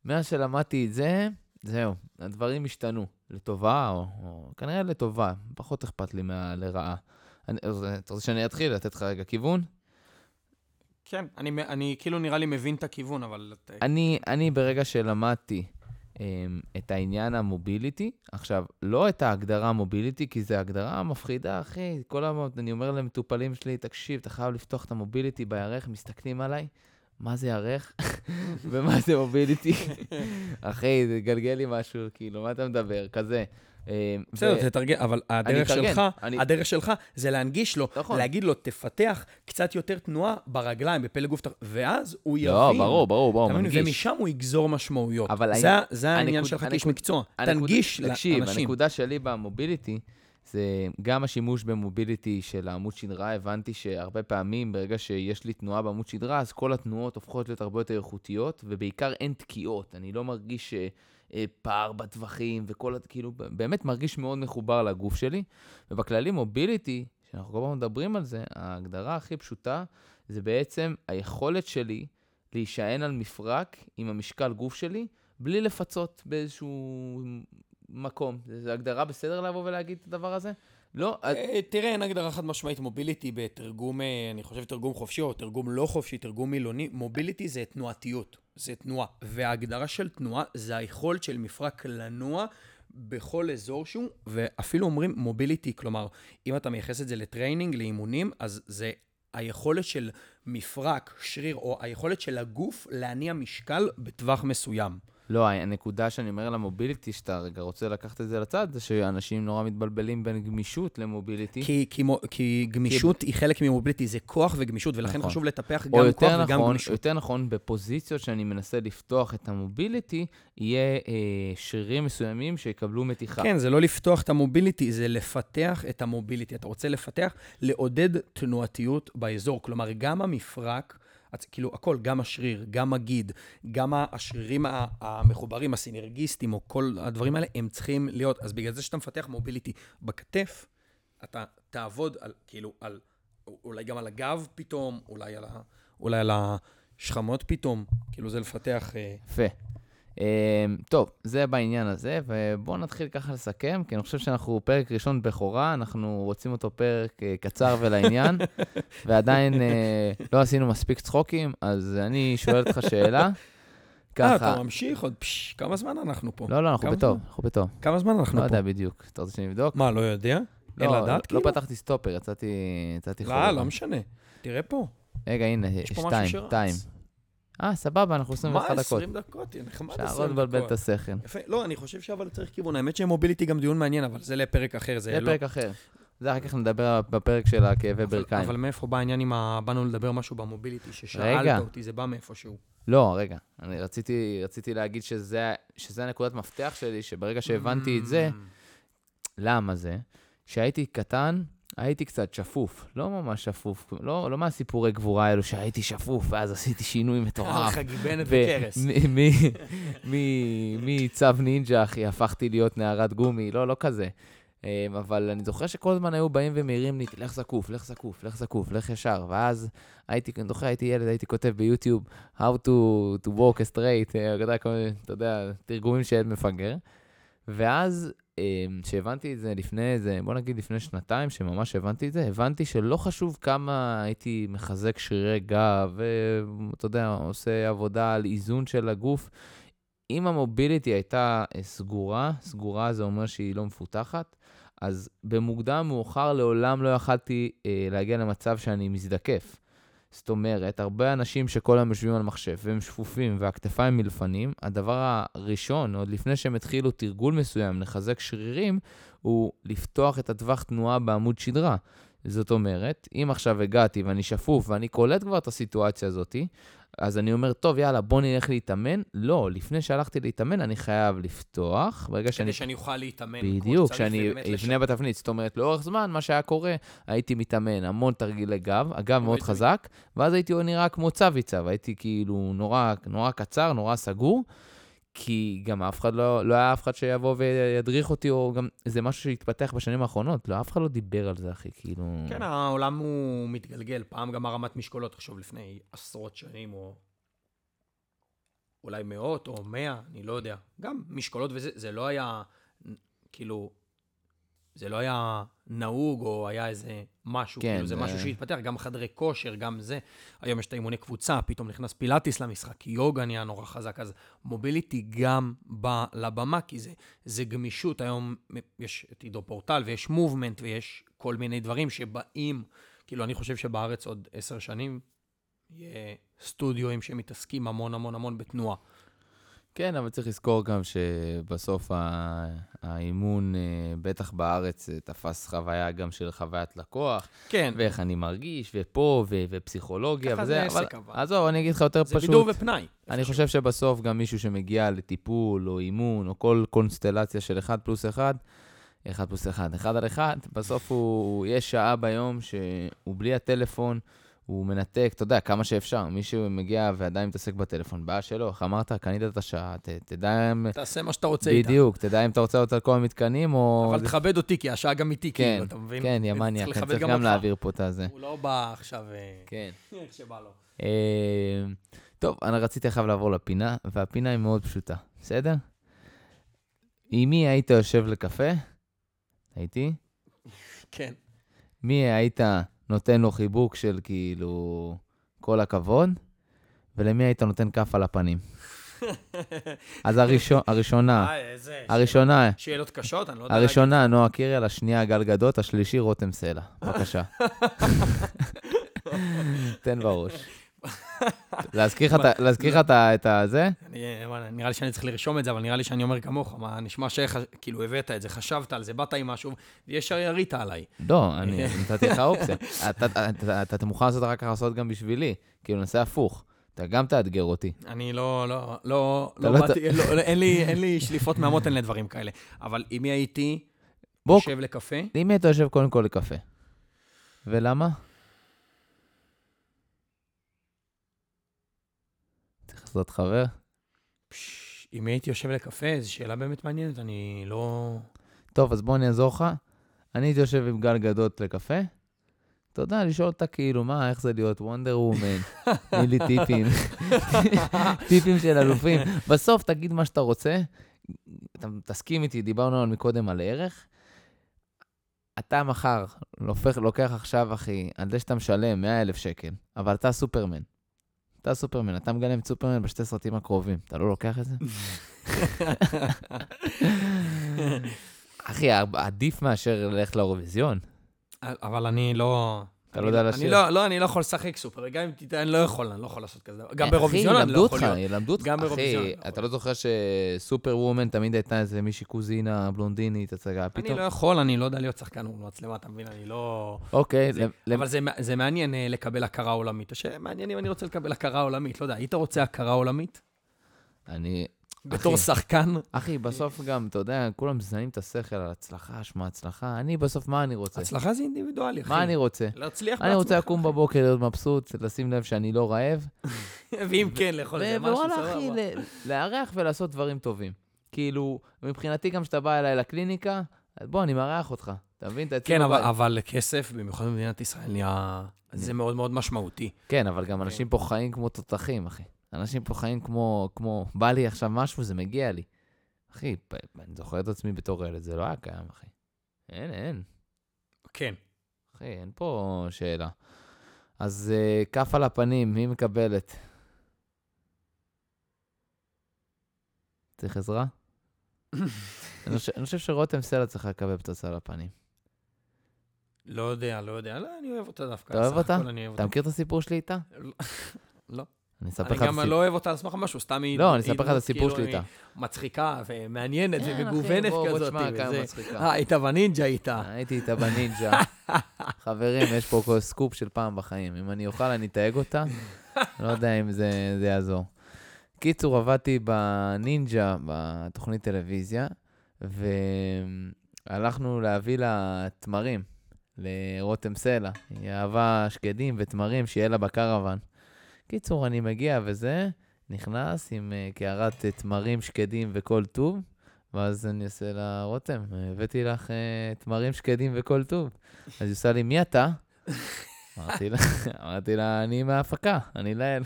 [SPEAKER 3] מאז שלמדתי את זה, זהו, הדברים השתנו. לטובה, או, או כנראה לטובה, פחות אכפת לי מה, לרעה. אני, אז, אתה רוצה שאני אתחיל, לתת לך רגע כיוון?
[SPEAKER 4] כן, אני, אני כאילו נראה לי מבין את הכיוון, אבל...
[SPEAKER 3] אני, אני ברגע שלמדתי um, את העניין המוביליטי, עכשיו, לא את ההגדרה מוביליטי, כי זו הגדרה מפחידה, אחי. כל הזמן אני אומר למטופלים שלי, תקשיב, אתה חייב לפתוח את המוביליטי בירך, מסתכלים עליי, מה זה ירך ומה זה מוביליטי? אחי, זה גלגל לי משהו, כאילו, מה אתה מדבר? כזה. אמ,
[SPEAKER 4] בסדר, תתרגם, אבל הדרך שלך, הדרך שלך זה להנגיש לו,
[SPEAKER 3] נכון.
[SPEAKER 4] להגיד לו, תפתח קצת יותר תנועה ברגליים, בפלג גוף, ואז הוא יבין.
[SPEAKER 3] לא, ברור, ברור, ברור? מנגיש.
[SPEAKER 4] ומשם הוא יגזור משמעויות. זה,
[SPEAKER 3] העניין-
[SPEAKER 4] שלך כאיש מקצוע. תנגיש
[SPEAKER 3] תקשיב,
[SPEAKER 4] לאנשים.
[SPEAKER 3] הנקודה שלי במוביליטי, זה גם השימוש במוביליטי של העמוד שדרה, הבנתי שהרבה פעמים ברגע שיש לי תנועה בעמוד שדרה, אז כל התנועות הופכות להיות הרבה יותר איכותיות, ובעיקר אין תקיעות. אני לא מרגיש אה, אה, פער בטווחים, וכל, ה- כאילו, באמת מרגיש מאוד מחובר לגוף שלי. ובכללי מוביליטי, שאנחנו כל פעם מדברים על זה, ההגדרה הכי פשוטה, זה בעצם היכולת שלי להישען על מפרק עם המשקל גוף שלי, בלי לפצות באיזשהו מקום. זו הגדרה בסדר לבוא ולהגיד את הדבר הזה? לא,
[SPEAKER 4] אה, תראה, אין הגדרה חד משמעית מוביליטי בתרגום, אה, אני חושב תרגום חופשי או תרגום לא חופשי, תרגום מילוני. מוביליטי זה תנועתיות, זה תנועה. וההגדרה של תנועה זה היכולת של מפרק לנוע בכל אזור שהוא, ואפילו אומרים mobility, כלומר, אם אתה מייחס את זה ל training, לאימונים, אז זה היכולת של מפרק, שריר, או היכולת של הגוף להניע משקל בטווח מסוים.
[SPEAKER 3] לא, הנקודה שאני אומר על ה mobility, שאתה רגע רוצה לקחת את זה לצד, זה שאנשים נורא מתבלבלים בין גמישות ל
[SPEAKER 4] mobility. כי, כי, כי גמישות היא חלק מ mobility, זה כוח וגמישות, ולכן
[SPEAKER 3] נכון.
[SPEAKER 4] חשוב לטפח
[SPEAKER 3] או
[SPEAKER 4] גם כוח וגם
[SPEAKER 3] נכון,
[SPEAKER 4] גמישות.
[SPEAKER 3] יותר נכון, בפוזיציות שאני מנסה לפתוח את ה mobility, יהיה אה, שרירים מסוימים שיקבלו מתיחה.
[SPEAKER 4] כן, זה לא לפתוח את המוביליטי, זה לפתח את המוביליטי. אתה רוצה לפתח, לעודד תנועתיות באזור. כלומר, גם המפרק, אז כאילו הכל, גם השריר, גם הגיד, גם השרירים המחוברים, הסינרגיסטים, או כל הדברים האלה, הם צריכים להיות. אז בגלל זה שאתה מפתח מוביליטי בכתף, אתה תעבוד על, כאילו, על, אולי גם על הגב פתאום, אולי על, ה, אולי על השכמות פתאום, כאילו זה לפתח... אה,
[SPEAKER 3] יפה. אה, טוב, זה בעניין הזה, ובואו נתחיל ככה לסכם, כי אני חושב שאנחנו פרק ראשון בכורה, אנחנו רוצים אותו פרק אה, קצר ולעניין, ועדיין אה, לא עשינו מספיק צחוקים, אז אני שואל אותך שאלה.
[SPEAKER 4] אה,
[SPEAKER 3] ככה,
[SPEAKER 4] אתה ממשיך עוד, פש, כמה זמן אנחנו פה?
[SPEAKER 3] לא, לא, אנחנו בטוב? אנחנו בטוב.
[SPEAKER 4] כמה זמן אנחנו
[SPEAKER 3] לא
[SPEAKER 4] פה?
[SPEAKER 3] יודע בדיוק, אתה רוצה שאני אבדוק?
[SPEAKER 4] מה, לא יודע? אין
[SPEAKER 3] לא,
[SPEAKER 4] לדעת,
[SPEAKER 3] לא
[SPEAKER 4] כאילו?
[SPEAKER 3] פתחתי סטופר, יצאתי יצאתי
[SPEAKER 4] לא,
[SPEAKER 3] חולה.
[SPEAKER 4] לא משנה. תראה פה.
[SPEAKER 3] רגע, הנה, שתיים. שתיים. אה, סבבה, אנחנו 21
[SPEAKER 4] מה,
[SPEAKER 3] דקות.
[SPEAKER 4] 20 דקות? נחמד
[SPEAKER 3] אפשר
[SPEAKER 4] 20
[SPEAKER 3] עוד לבלבל
[SPEAKER 4] דקות.
[SPEAKER 3] את השכל.
[SPEAKER 4] יפה. לא, אני חושב שאבל צריך כיוון. האמת שמוביליטי גם דיון מעניין, אבל זה לפרק אחר. זה לא...
[SPEAKER 3] פרק אחר. זה אחר כך נדבר בפרק של הכאבי ברכיים.
[SPEAKER 4] אבל מאיפה בא העניין עם ה... באנו לדבר משהו במוביליטי. ששאלת אותי, זה בא מאיפשהו.
[SPEAKER 3] לא, רגע, אני רציתי, רציתי להגיד שזה, שזה הנקודת מפתח שלי, שברגע שהבנתי את זה, למה זה? כשהייתי קטן, הייתי קצת שפוף. לא ממש שפוף, לא, לא מהסיפורי גבורה האלו שהייתי שפוף, ואז עשיתי שינוי מטורף.
[SPEAKER 4] לך גיבנת וקרס.
[SPEAKER 3] מצו נינג'ה, אחי, הפכתי להיות נערת גומי, לא, לא כזה. אמ, אבל אני זוכר שכל הזמן היו באים ומעירים לי, לך זקוף, לך זקוף, לך זקוף, לך ישר. ואז הייתי, אני זוכר, הייתי ילד, הייתי כותב ביוטיוב, How to, to walk a straight, אה, אתה יודע, תרגומים של מפגר. ואז, אמ, כשהבנתי את זה לפני איזה, בוא נגיד לפני שנתיים, שממש הבנתי את זה, הבנתי שלא חשוב כמה הייתי מחזק שרירי גב, ואתה יודע, עושה עבודה על איזון של הגוף. אם המוביליטי הייתה אה, סגורה, סגורה זה אומר שהיא לא מפותחת, אז במוקדם מאוחר לעולם לא יכלתי אה, להגיע למצב שאני מזדקף. זאת אומרת, הרבה אנשים שכל היום יושבים על מחשב והם שפופים והכתפיים מלפנים, הדבר הראשון, עוד לפני שהם התחילו תרגול מסוים לחזק שרירים, הוא לפתוח את הטווח תנועה בעמוד שדרה. זאת אומרת, אם עכשיו הגעתי ואני שפוף ואני קולט כבר את הסיטואציה הזאתי, אז אני אומר, טוב, יאללה, בוא נלך להתאמן. לא, לפני שהלכתי להתאמן, אני חייב לפתוח. ברגע שאני...
[SPEAKER 4] כדי שאני אוכל להתאמן.
[SPEAKER 3] בדיוק, שאני אבנה בתבנית. זאת אומרת, לאורך זמן, מה שהיה קורה, הייתי מתאמן המון תרגילי גב, הגב מאוד חזק, ואז הייתי נראה כמו צביצה, והייתי כאילו נורא, נורא קצר, נורא סגור, כי גם אף אחד לא, לא היה אף אחד שיבוא וידריך אותי, או גם, זה משהו שהתפתח בשנים האחרונות, לא, אף אחד לא דיבר על זה, אחי, כאילו...
[SPEAKER 4] כן, העולם הוא מתגלגל. פעם גם הרמת משקולות, תחשוב, לפני עשרות שנים, או אולי מאות או מאה, אני לא יודע. גם משקולות וזה, זה לא היה, כאילו, זה לא היה נהוג, או היה איזה משהו,
[SPEAKER 3] כן,
[SPEAKER 4] כאילו, זה משהו שהתפתח, גם חדרי כושר, גם זה. היום יש את האימוני קבוצה, פתאום נכנס פילאטיס למשחק, יוגה נהיה נורא חזק, אז מוביליטי גם בא לבמה, כי זה, זה גמישות. היום יש את עידו פורטל, ויש מובמנט, ויש כל מיני דברים שבאים, כאילו, אני חושב שבארץ עוד עשר שנים יהיה סטודיואים שמתעסקים המון המון המון בתנועה.
[SPEAKER 3] כן, אבל צריך לזכור גם שבסוף האימון, אה, בטח בארץ, אה, תפס חוויה גם של חוויית לקוח,
[SPEAKER 4] כן,
[SPEAKER 3] ואיך אני מרגיש, ופה, ו- ופסיכולוגיה
[SPEAKER 4] ככה
[SPEAKER 3] וזה,
[SPEAKER 4] זה
[SPEAKER 3] אבל...
[SPEAKER 4] עסק, אבל.
[SPEAKER 3] עזוב, אני אגיד לך יותר
[SPEAKER 4] זה
[SPEAKER 3] פשוט.
[SPEAKER 4] בידור ופנאי.
[SPEAKER 3] אני
[SPEAKER 4] איפשהו.
[SPEAKER 3] חושב שבסוף גם מישהו שמגיע לטיפול, או אימון, או כל קונסטלציה של 1 פלוס 1, 1 פלוס 1, 1 על 1, בסוף הוא, יש שעה ביום שהוא בלי הטלפון, הוא מנתק, אתה יודע, כמה שאפשר. מישהו מגיע ועדיין מתעסק בטלפון, בעיה שלו, איך אמרת, קנית את השעה, ת, תדע אם...
[SPEAKER 4] תעשה מה שאתה רוצה איתה.
[SPEAKER 3] בדיוק, תדע אם אתה רוצה אותה על כל המתקנים, או...
[SPEAKER 4] אבל תכבד אותי, כי השעה גם איתי,
[SPEAKER 3] כן,
[SPEAKER 4] כאילו, אתה מבין?
[SPEAKER 3] כן, יא מניאק, אני צריך
[SPEAKER 4] גם
[SPEAKER 3] גם. להעביר פה את הזה.
[SPEAKER 4] הוא לא בא עכשיו אה,
[SPEAKER 3] כן.
[SPEAKER 4] איך שבא לו.
[SPEAKER 3] אה, טוב, אני רציתי עכשיו לעבור לפינה, והפינה היא מאוד פשוטה, בסדר? עם מי היית יושב לקפה? הייתי.
[SPEAKER 4] כן.
[SPEAKER 3] מי היית נותן לו חיבוק של כאילו כל הכבוד? ולמי היית נותן כף על הפנים? אז הראשונה,
[SPEAKER 4] איזה...
[SPEAKER 3] הראשונה,
[SPEAKER 4] שאלות קשות, אני לא יודע.
[SPEAKER 3] הראשונה, נועה קירל, השנייה, גל גדות, השלישי, רותם סלע. בבקשה. תן בראש. להזכיר לך את הזה?
[SPEAKER 4] נראה לי שאני צריך לרשום את זה, אבל נראה לי שאני אומר כמוך. מה, נשמע שכאילו הבאת את זה, חשבת על זה, באת עם משהו, וישר ירית עליי.
[SPEAKER 3] לא, אני נתתי לך אופציה. אתה- מוכן לעשות אחר כך לעשות גם בשבילי. כאילו, נעשה הפוך. אתה גם תאתגר אותי.
[SPEAKER 4] אני לא, לא, לא, לא
[SPEAKER 3] לא-
[SPEAKER 4] באתי, לא, אין לי- אין לי שליפות מהמותן לדברים כאלה. אבל עם מי הייתי יושב לקפה?
[SPEAKER 3] עם מי אתה יושב קודם כל לקפה? ולמה? לעשות חבר?
[SPEAKER 4] פש, מי הייתי יושב לקפה? זו שאלה באמת מעניינת, אני לא...
[SPEAKER 3] טוב, אז בוא אני אעזור לך. אני הייתי יושב עם גל גדות לקפה. אתה יודע, לשאול אותה כאילו, מה, איך זה להיות וונדר וומן? תני לי טיפים. טיפים של אלופים. בסוף תגיד מה שאתה רוצה. אתה תסכים איתי, דיברנו על מקודם על ערך. אתה מחר לוקח עכשיו, אחי, על זה שאתה משלם 100 אלף שקל, אבל אתה סופרמן. אתה סופרמן, אתה מגלם את סופרמן בשתי סרטים הקרובים. אתה לא לוקח את זה? אחי, עדיף מאשר ללכת לאירוויזיון.
[SPEAKER 4] אבל אני לא...
[SPEAKER 3] אתה לא
[SPEAKER 4] אני-
[SPEAKER 3] יודע
[SPEAKER 4] אני
[SPEAKER 3] לשיר.
[SPEAKER 4] לא, לא, אני לא יכול לשחק סופר, גם אם תיתן, אני לא יכול, אני לא יכול לעשות כזה דבר. גם
[SPEAKER 3] אחי,
[SPEAKER 4] באירוויזיון אני לא
[SPEAKER 3] ילמדו
[SPEAKER 4] יכול
[SPEAKER 3] אותך,
[SPEAKER 4] להיות.
[SPEAKER 3] ילמדו אותך.
[SPEAKER 4] גם באירוויזיון
[SPEAKER 3] אחי,
[SPEAKER 4] אני לא
[SPEAKER 3] אתה לא זוכר שסופר וומן תמיד הייתה איזה מישהי קוזינה בלונדינית, הצגה,
[SPEAKER 4] אני
[SPEAKER 3] פתאום...
[SPEAKER 4] לא יכול, אני לא יודע להיות שחקן מצלמה, אתה מבין? אני לא...
[SPEAKER 3] אוקיי,
[SPEAKER 4] אבל זה, מעניין אה, לקבל הכרה עולמית. מעניין אם אני רוצה לקבל הכרה עולמית. לא יודע, היית רוצה הכרה עולמית?
[SPEAKER 3] אני...
[SPEAKER 4] בתור
[SPEAKER 3] אחי.
[SPEAKER 4] שחקן?
[SPEAKER 3] אחי, בסוף גם, אתה יודע, כולם מזיינים את השכל על הצלחה, שמע הצלחה. אני בסוף, מה אני רוצה?
[SPEAKER 4] הצלחה זה אינדיבידואלי, אחי.
[SPEAKER 3] מה אני רוצה?
[SPEAKER 4] להצליח
[SPEAKER 3] אני רוצה
[SPEAKER 4] בעצמך.
[SPEAKER 3] לקום בבוקר, להיות מבסוט, לשים לב שאני לא רעב.
[SPEAKER 4] ואם כן, לאכול איזה משהו,
[SPEAKER 3] ווואלה, אחי,
[SPEAKER 4] סבבה.
[SPEAKER 3] ל- לארח ולעשות דברים טובים. כאילו, מבחינתי גם כשאתה בא אליי לקליניקה, בוא, אני מארח אותך. אתה מבין? אתה
[SPEAKER 4] כן, אבל, כסף, במיוחד במדינת ישראל, נהיה... זה מאוד מאוד משמעותי.
[SPEAKER 3] כן, אבל גם אנשים פה חיים כמו תותחים, אחי. אנשים פה חיים כמו, כמו, בא לי עכשיו משהו, זה מגיע לי. אחי, אני זוכר את עצמי בתור ילד, זה לא היה קיים, אחי. אין, אין.
[SPEAKER 4] כן.
[SPEAKER 3] אחי, אין פה שאלה. אז uh, כף על הפנים, מי מקבלת? צריך עזרה? אני, חושב, אני חושב שרותם סלע צריכה לקבל פצצה על הפנים.
[SPEAKER 4] לא יודע, לא יודע. לא, אני אוהב אותה דווקא.
[SPEAKER 3] אתה אוהב אותה? אתה. מכיר את הסיפור שלי איתה?
[SPEAKER 4] לא.
[SPEAKER 3] אני אספר
[SPEAKER 4] אני
[SPEAKER 3] לך את
[SPEAKER 4] גם. לא אוהב אותה על סמך משהו, סתם היא...
[SPEAKER 3] לא, אני אספר לך את הסיפור
[SPEAKER 4] כאילו
[SPEAKER 3] שלי איתה.
[SPEAKER 4] מצחיקה ומעניינת
[SPEAKER 3] אחי,
[SPEAKER 4] ומגוונת כזאת.
[SPEAKER 3] תשמע כמה
[SPEAKER 4] וזה-
[SPEAKER 3] מצחיקה.
[SPEAKER 4] אה, היית בנינג'ה איתה.
[SPEAKER 3] הייתי איתה בנינג'ה. חברים, יש פה סקופ של פעם בחיים. אם אני אוכל, אני אתייג אותה. לא יודע אם זה יעזור. קיצור, עבדתי בנינג'ה, בתוכנית טלוויזיה, והלכנו להביא לה תמרים, לרותם סלע. היא אהבה שקדים ותמרים, שיהיה לה בקרוון. קיצור, אני מגיע וזה, נכנס עם אה, קערת אה, תמרים, שקדים וכל טוב, ואז אני עושה לה, רותם, הבאתי לך אה, תמרים, שקדים וכל טוב. אז היא עושה לי, מי אתה? אמרתי לה, אמרתי לה, אני מההפקה, אני לאל.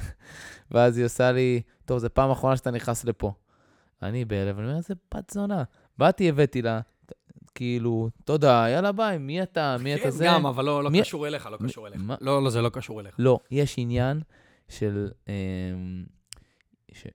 [SPEAKER 3] ואז היא עושה לי, טוב, זו פעם אחרונה שאתה נכנס לפה. אני בהלב, אני אומר, איזה בת זונה. באתי, הבאתי לה, כאילו, תודה, יאללה ביי, מי אתה, מי אתה
[SPEAKER 4] כן,
[SPEAKER 3] זה?
[SPEAKER 4] גם, אבל לא לא
[SPEAKER 3] מי-
[SPEAKER 4] קשור אליך, לא
[SPEAKER 3] מי-
[SPEAKER 4] קשור אליך.
[SPEAKER 3] מה?
[SPEAKER 4] לא, לא, זה לא קשור אליך.
[SPEAKER 3] לא, יש עניין של... אמ, ש...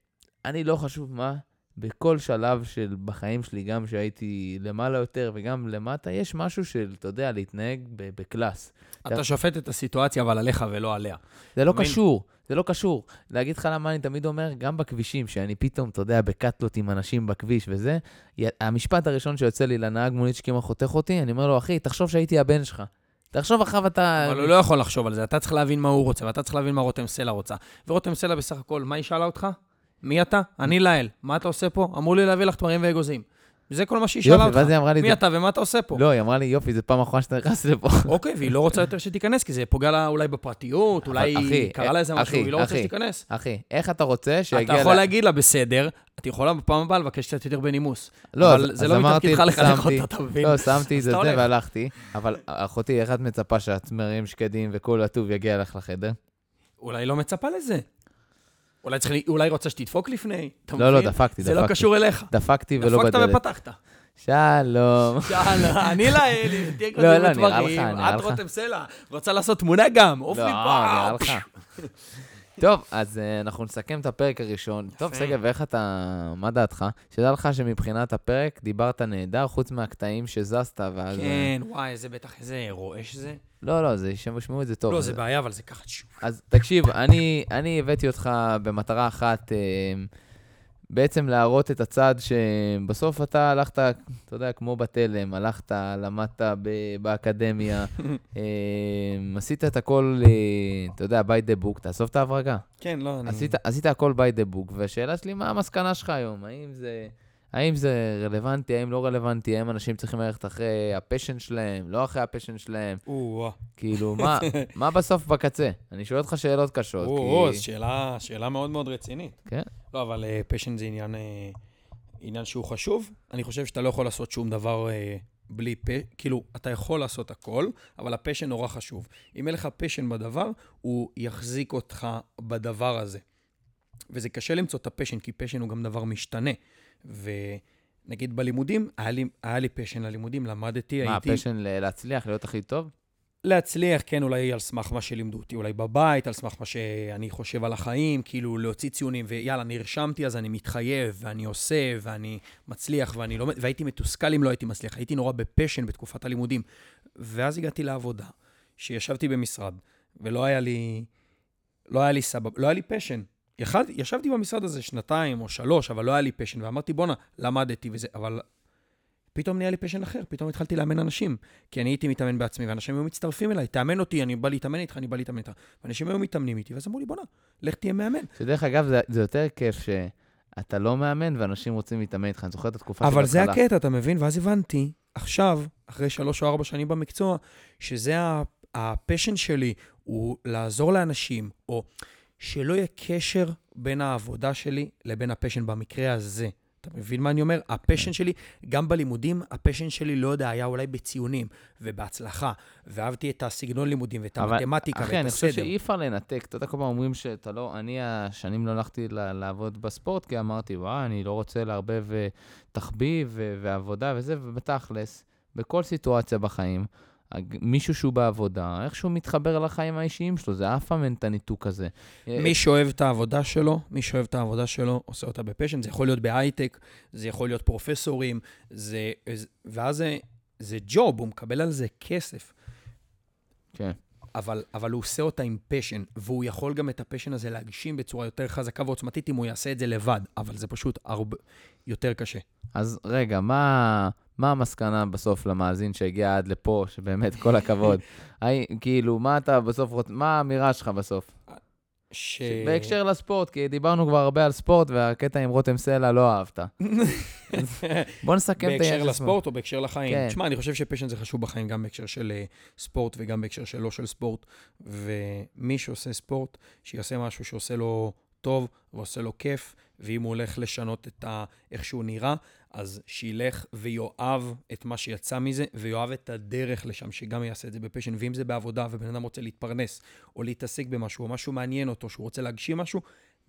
[SPEAKER 3] אני לא חשוב מה, בכל שלב של בחיים שלי, גם שהייתי למעלה יותר וגם למטה, יש משהו של, אתה יודע, להתנהג ב class.
[SPEAKER 4] אתה שופט את הסיטואציה, אבל עליך ולא עליה.
[SPEAKER 3] זה לא
[SPEAKER 4] מבין?
[SPEAKER 3] קשור, זה לא קשור. להגיד לך למה אני תמיד אומר, גם בכבישים, שאני פתאום, אתה יודע, בקטטות עם אנשים בכביש וזה, המשפט הראשון שיוצא לי לנהג מונית שכמעט חותך אותי, אני אומר לו, אחי, תחשוב שהייתי הבן שלך. תחשוב אחריו אתה...
[SPEAKER 4] אבל הוא לא יכול לחשוב על זה, אתה צריך להבין מה הוא רוצה, ואתה צריך להבין מה רותם סלע רוצה. ורותם סלע בסך הכל, מה היא שאלה אותך? מי אתה? אני לאל. מה אתה עושה פה? אמרו לי להביא לך תמרים ואגוזים. זה כל מה שהיא שאלה
[SPEAKER 3] יופי,
[SPEAKER 4] אותך.
[SPEAKER 3] ואז היא אמרה לי,
[SPEAKER 4] מי אתה ומה אתה עושה פה?
[SPEAKER 3] לא, היא אמרה לי, יופי, זו פעם אחרונה שאתה נכנס לפה.
[SPEAKER 4] אוקיי, והיא לא רוצה יותר שתיכנס, כי זה פוגע לה אולי בפרטיות, אולי היא קרה לה איזה משהו, היא לא רוצה. שתיכנס.
[SPEAKER 3] אחי, איך אתה רוצה
[SPEAKER 4] אתה
[SPEAKER 3] שיגיע...
[SPEAKER 4] יכול
[SPEAKER 3] ל-
[SPEAKER 4] להגיד לה, בסדר, את יכולה בפעם הבאה לבקש קצת יותר בנימוס.
[SPEAKER 3] לא,
[SPEAKER 4] אבל זה לא מתפקידך לחנך אותה, אתה מבין?
[SPEAKER 3] לא, שמתי את זה
[SPEAKER 4] אתה.
[SPEAKER 3] והלכתי, אבל אחותי, איך את מצפה שהתמרים שקדים וכל הטוב יגיע לך לחדר?
[SPEAKER 4] אולי לא מצפה לזה. אולי צריך, לי- אולי רוצה שתדפוק לפני, אתה
[SPEAKER 3] לא, לא,
[SPEAKER 4] מבין?
[SPEAKER 3] דפקתי,
[SPEAKER 4] זה לא
[SPEAKER 3] דפקתי.
[SPEAKER 4] קשור אליך.
[SPEAKER 3] דפקתי ולא
[SPEAKER 4] דפקת
[SPEAKER 3] בדלת.
[SPEAKER 4] ופתחת.
[SPEAKER 3] שלום.
[SPEAKER 4] שאלה, אני לאלי, תהיה
[SPEAKER 3] לא,
[SPEAKER 4] כזה
[SPEAKER 3] לא, נראה. לך, נראה
[SPEAKER 4] את. רותם סלע, רוצה לעשות תמונה גם, עוף
[SPEAKER 3] לא,
[SPEAKER 4] לי
[SPEAKER 3] נראה
[SPEAKER 4] פה.
[SPEAKER 3] לך. טוב, אז אה, אנחנו נסכם את הפרק הראשון. טוב,
[SPEAKER 4] יפה.
[SPEAKER 3] שגב, איך אתה, מה דעתך? שתדע לך שמבחינת הפרק דיברת נהדר, חוץ מהקטעים שזזת, ואז... אה,
[SPEAKER 4] כן, וואי, איזה בטח, איזה רועש זה.
[SPEAKER 3] לא, לא, זה, שישמעו את זה טוב.
[SPEAKER 4] לא, זה בעיה, אבל זה ככה.
[SPEAKER 3] אז תקשיב, אני, אני הבאתי אותך במטרה אחת, אה, בעצם להראות את הצד שבסוף אתה הלכת, אתה יודע, כמו בתלם, הלכת, למדת ב- באקדמיה, אה, עשית את הכל, אה, אתה יודע, by the book, תאסוף את ההברגה.
[SPEAKER 4] כן, לא, אני...
[SPEAKER 3] עשית, עשית הכל by the book, והשאלה שלי, מה המסקנה שלך היום? האם זה, האם זה רלוונטי, האם לא רלוונטי, האם אנשים צריכים ללכת אחרי ה passion שלהם, לא אחרי ה passion
[SPEAKER 4] שלהם?
[SPEAKER 3] כאילו, מה, מה בסוף בקצה? אני שואל אותך שאלות קשות,
[SPEAKER 4] או,
[SPEAKER 3] כי...
[SPEAKER 4] שאלה, שאלה מאוד מאוד רצינית.
[SPEAKER 3] כן.
[SPEAKER 4] לא, אבל passion זה עניין, אה, עניין שהוא חשוב. אני חושב שאתה לא יכול לעשות שום דבר אה, בלי פ... כאילו, אתה יכול לעשות הכל, אבל ה passion נורא חשוב. אם אין לך passion בדבר, הוא יחזיק אותך בדבר הזה. וזה קשה למצוא את ה passion, כי passion הוא גם דבר משתנה. ונגיד בלימודים, היה לי, היה לי passion ללימודים, למדתי,
[SPEAKER 3] מה,
[SPEAKER 4] הייתי...
[SPEAKER 3] ה passion ל- להצליח, להיות הכי טוב?
[SPEAKER 4] להצליח, כן, אולי על סמך מה שלימדו אותי, אולי בבית, על סמך מה שאני חושב על החיים, כאילו להוציא ציונים, ויאללה, נרשמתי, אז אני מתחייב, ואני עושה, ואני מצליח, ואני לומד, והייתי מתוסכל אם לא הייתי מצליח. הייתי נורא ב passion בתקופת הלימודים. ואז הגעתי לעבודה, שישבתי במשרד, ולא היה לי, לא היה לי סבב, לא היה לי passion. יחד, ישבתי במשרד הזה שנתיים או שלוש, אבל לא היה לי passion, ואמרתי, בואנה, למדתי וזה, אבל פתאום נהיה לי passion אחר, פתאום התחלתי לאמן אנשים. כי אני הייתי מתאמן בעצמי, ואנשים היו מצטרפים אליי, תאמן אותי, אני בא להתאמן איתך, אני בא להתאמן איתך. ואנשים היו מתאמנים איתי, ואז אמרו לי, בואנה, לך תהיה מאמן.
[SPEAKER 3] שדרך אגב, זה, זה יותר כיף שאתה לא מאמן ואנשים רוצים להתאמן איתך. אני זוכר את התקופה
[SPEAKER 4] אבל זה. הקטע, אתה מבין? ואז הבנתי, עכשיו, אחרי שלוש או ארבע שנים במקצוע, שזה ה passion שלי, הוא לעזור לאנשים, או שלא יהיה קשר בין העבודה שלי לבין ה passion במקרה הזה. אתה מבין מה אני אומר? ה passion שלי, גם בלימודים, ה passion שלי, לא יודע, היה אולי בציונים ובהצלחה, ואהבתי את הסגנון לימודים ואת
[SPEAKER 3] אבל,
[SPEAKER 4] המתמטיקה
[SPEAKER 3] אחי,
[SPEAKER 4] ואת
[SPEAKER 3] אני חושב
[SPEAKER 4] הסדר.
[SPEAKER 3] שאי אפשר לנתק. אתה יודע, כל פעם אומרים שאתה לא... אני השנים לא הלכתי לעבוד בספורט, כי אמרתי, וואי, אני לא רוצה לערבב אה, תחביב ו- ועבודה וזה, ובתכלס, בכל סיטואציה בחיים, מישהו שהוא בעבודה, איכשהו מתחבר לחיים האישיים שלו, זה אף פעם אין את הניתוק הזה. אה,
[SPEAKER 4] מי שאוהב את העבודה שלו, מי שאוהב את העבודה שלו, עושה אותה בפשן. זה יכול להיות בהייטק, זה יכול להיות פרופסורים, זה, ואז זה, זה ג'וב, הוא מקבל על זה כסף.
[SPEAKER 3] כן.
[SPEAKER 4] אבל, אבל הוא עושה אותה עם passion, והוא יכול גם את ה passion הזה להגשים בצורה יותר חזקה ועוצמתית אם הוא יעשה את זה לבד, אבל זה פשוט הרבה יותר קשה.
[SPEAKER 3] אז רגע, מה, מה המסקנה בסוף למאזין שהגיע עד לפה, שבאמת, כל הכבוד? הי, כאילו, מה אתה בסוף רוצ... מה האמירה שלך בסוף?
[SPEAKER 4] ש...
[SPEAKER 3] בהקשר לספורט, כי דיברנו כבר הרבה על ספורט, והקטע עם רותם סלע לא אהבת. בוא נסכם את
[SPEAKER 4] בהקשר
[SPEAKER 3] העניין של
[SPEAKER 4] לספורט או בהקשר לחיים?
[SPEAKER 3] כן.
[SPEAKER 4] תשמע, אני חושב שפשן זה חשוב בחיים, גם בהקשר של אה, ספורט וגם בהקשר של לא של ספורט. ומי שעושה ספורט, שיעשה משהו שעושה לו טוב ועושה לו כיף, ואם הוא הולך לשנות את ה... איך שהוא נראה, אז שילך ויאהב את מה שיצא מזה, ויאהב את הדרך לשם, שגם יעשה את זה בפשן. ואם זה בעבודה ובן אדם רוצה להתפרנס, או להתעסק במשהו, או משהו מעניין אותו, שהוא רוצה להגשים משהו,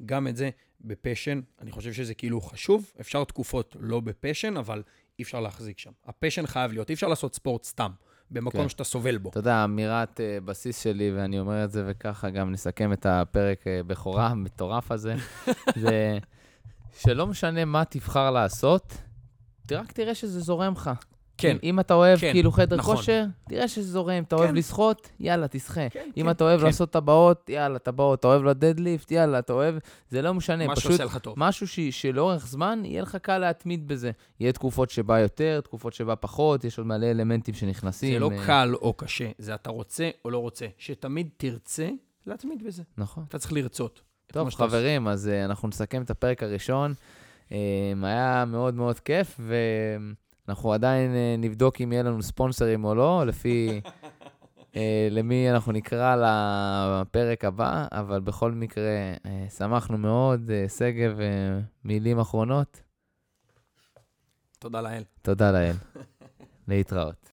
[SPEAKER 4] גם את זה בפשן. אני חושב שזה כאילו חשוב. אפשר תקופות לא בפשן, אבל אי אפשר להחזיק שם. הפשן חייב להיות, אי אפשר לעשות ספורט סתם, במקום
[SPEAKER 3] כן.
[SPEAKER 4] שאתה סובל בו.
[SPEAKER 3] אתה יודע, אמירת uh, בסיס שלי, ואני אומר את זה וככה גם נסכם את הפרק uh, בכורה המטורף הזה, זה שלא משנה מה תבחר לעשות, רק תראה שזה זורם לך.
[SPEAKER 4] כן.
[SPEAKER 3] אם, אם אתה אוהב
[SPEAKER 4] כן,
[SPEAKER 3] כאילו חדר
[SPEAKER 4] נכון.
[SPEAKER 3] כושר, תראה שזה זורם. אתה אוהב
[SPEAKER 4] כן.
[SPEAKER 3] לשחות, יאללה, תשחה.
[SPEAKER 4] כן,
[SPEAKER 3] אם
[SPEAKER 4] כן,
[SPEAKER 3] אתה אוהב
[SPEAKER 4] כן.
[SPEAKER 3] לעשות טבעות, יאללה, טבעות. אתה אוהב לדדליפט, יאללה, אתה אוהב... זה לא משנה,
[SPEAKER 4] מה
[SPEAKER 3] פשוט
[SPEAKER 4] שעושה לך טוב.
[SPEAKER 3] משהו ש... שלאורך זמן יהיה לך קל להתמיד בזה. יהיה תקופות שבה יותר, תקופות שבה פחות, יש עוד מלא אלמנטים שנכנסים.
[SPEAKER 4] זה לא
[SPEAKER 3] אה,
[SPEAKER 4] קל או קשה, זה אתה רוצה או לא רוצה. שתמיד תרצה להתמיד בזה.
[SPEAKER 3] נכון.
[SPEAKER 4] אתה צריך לרצות.
[SPEAKER 3] טוב,
[SPEAKER 4] עושה.
[SPEAKER 3] חברים, אז uh, אנחנו נסכם את הפרק הראשון. Um, היה מאוד מאוד כיף, ואנחנו עדיין uh, נבדוק אם יהיה לנו ספונסרים או לא, לפי uh, למי אנחנו נקרא לפרק הבא, אבל בכל מקרה, uh, שמחנו מאוד. שגב, מילים אחרונות?
[SPEAKER 4] תודה לאל.
[SPEAKER 3] תודה לאל. להתראות.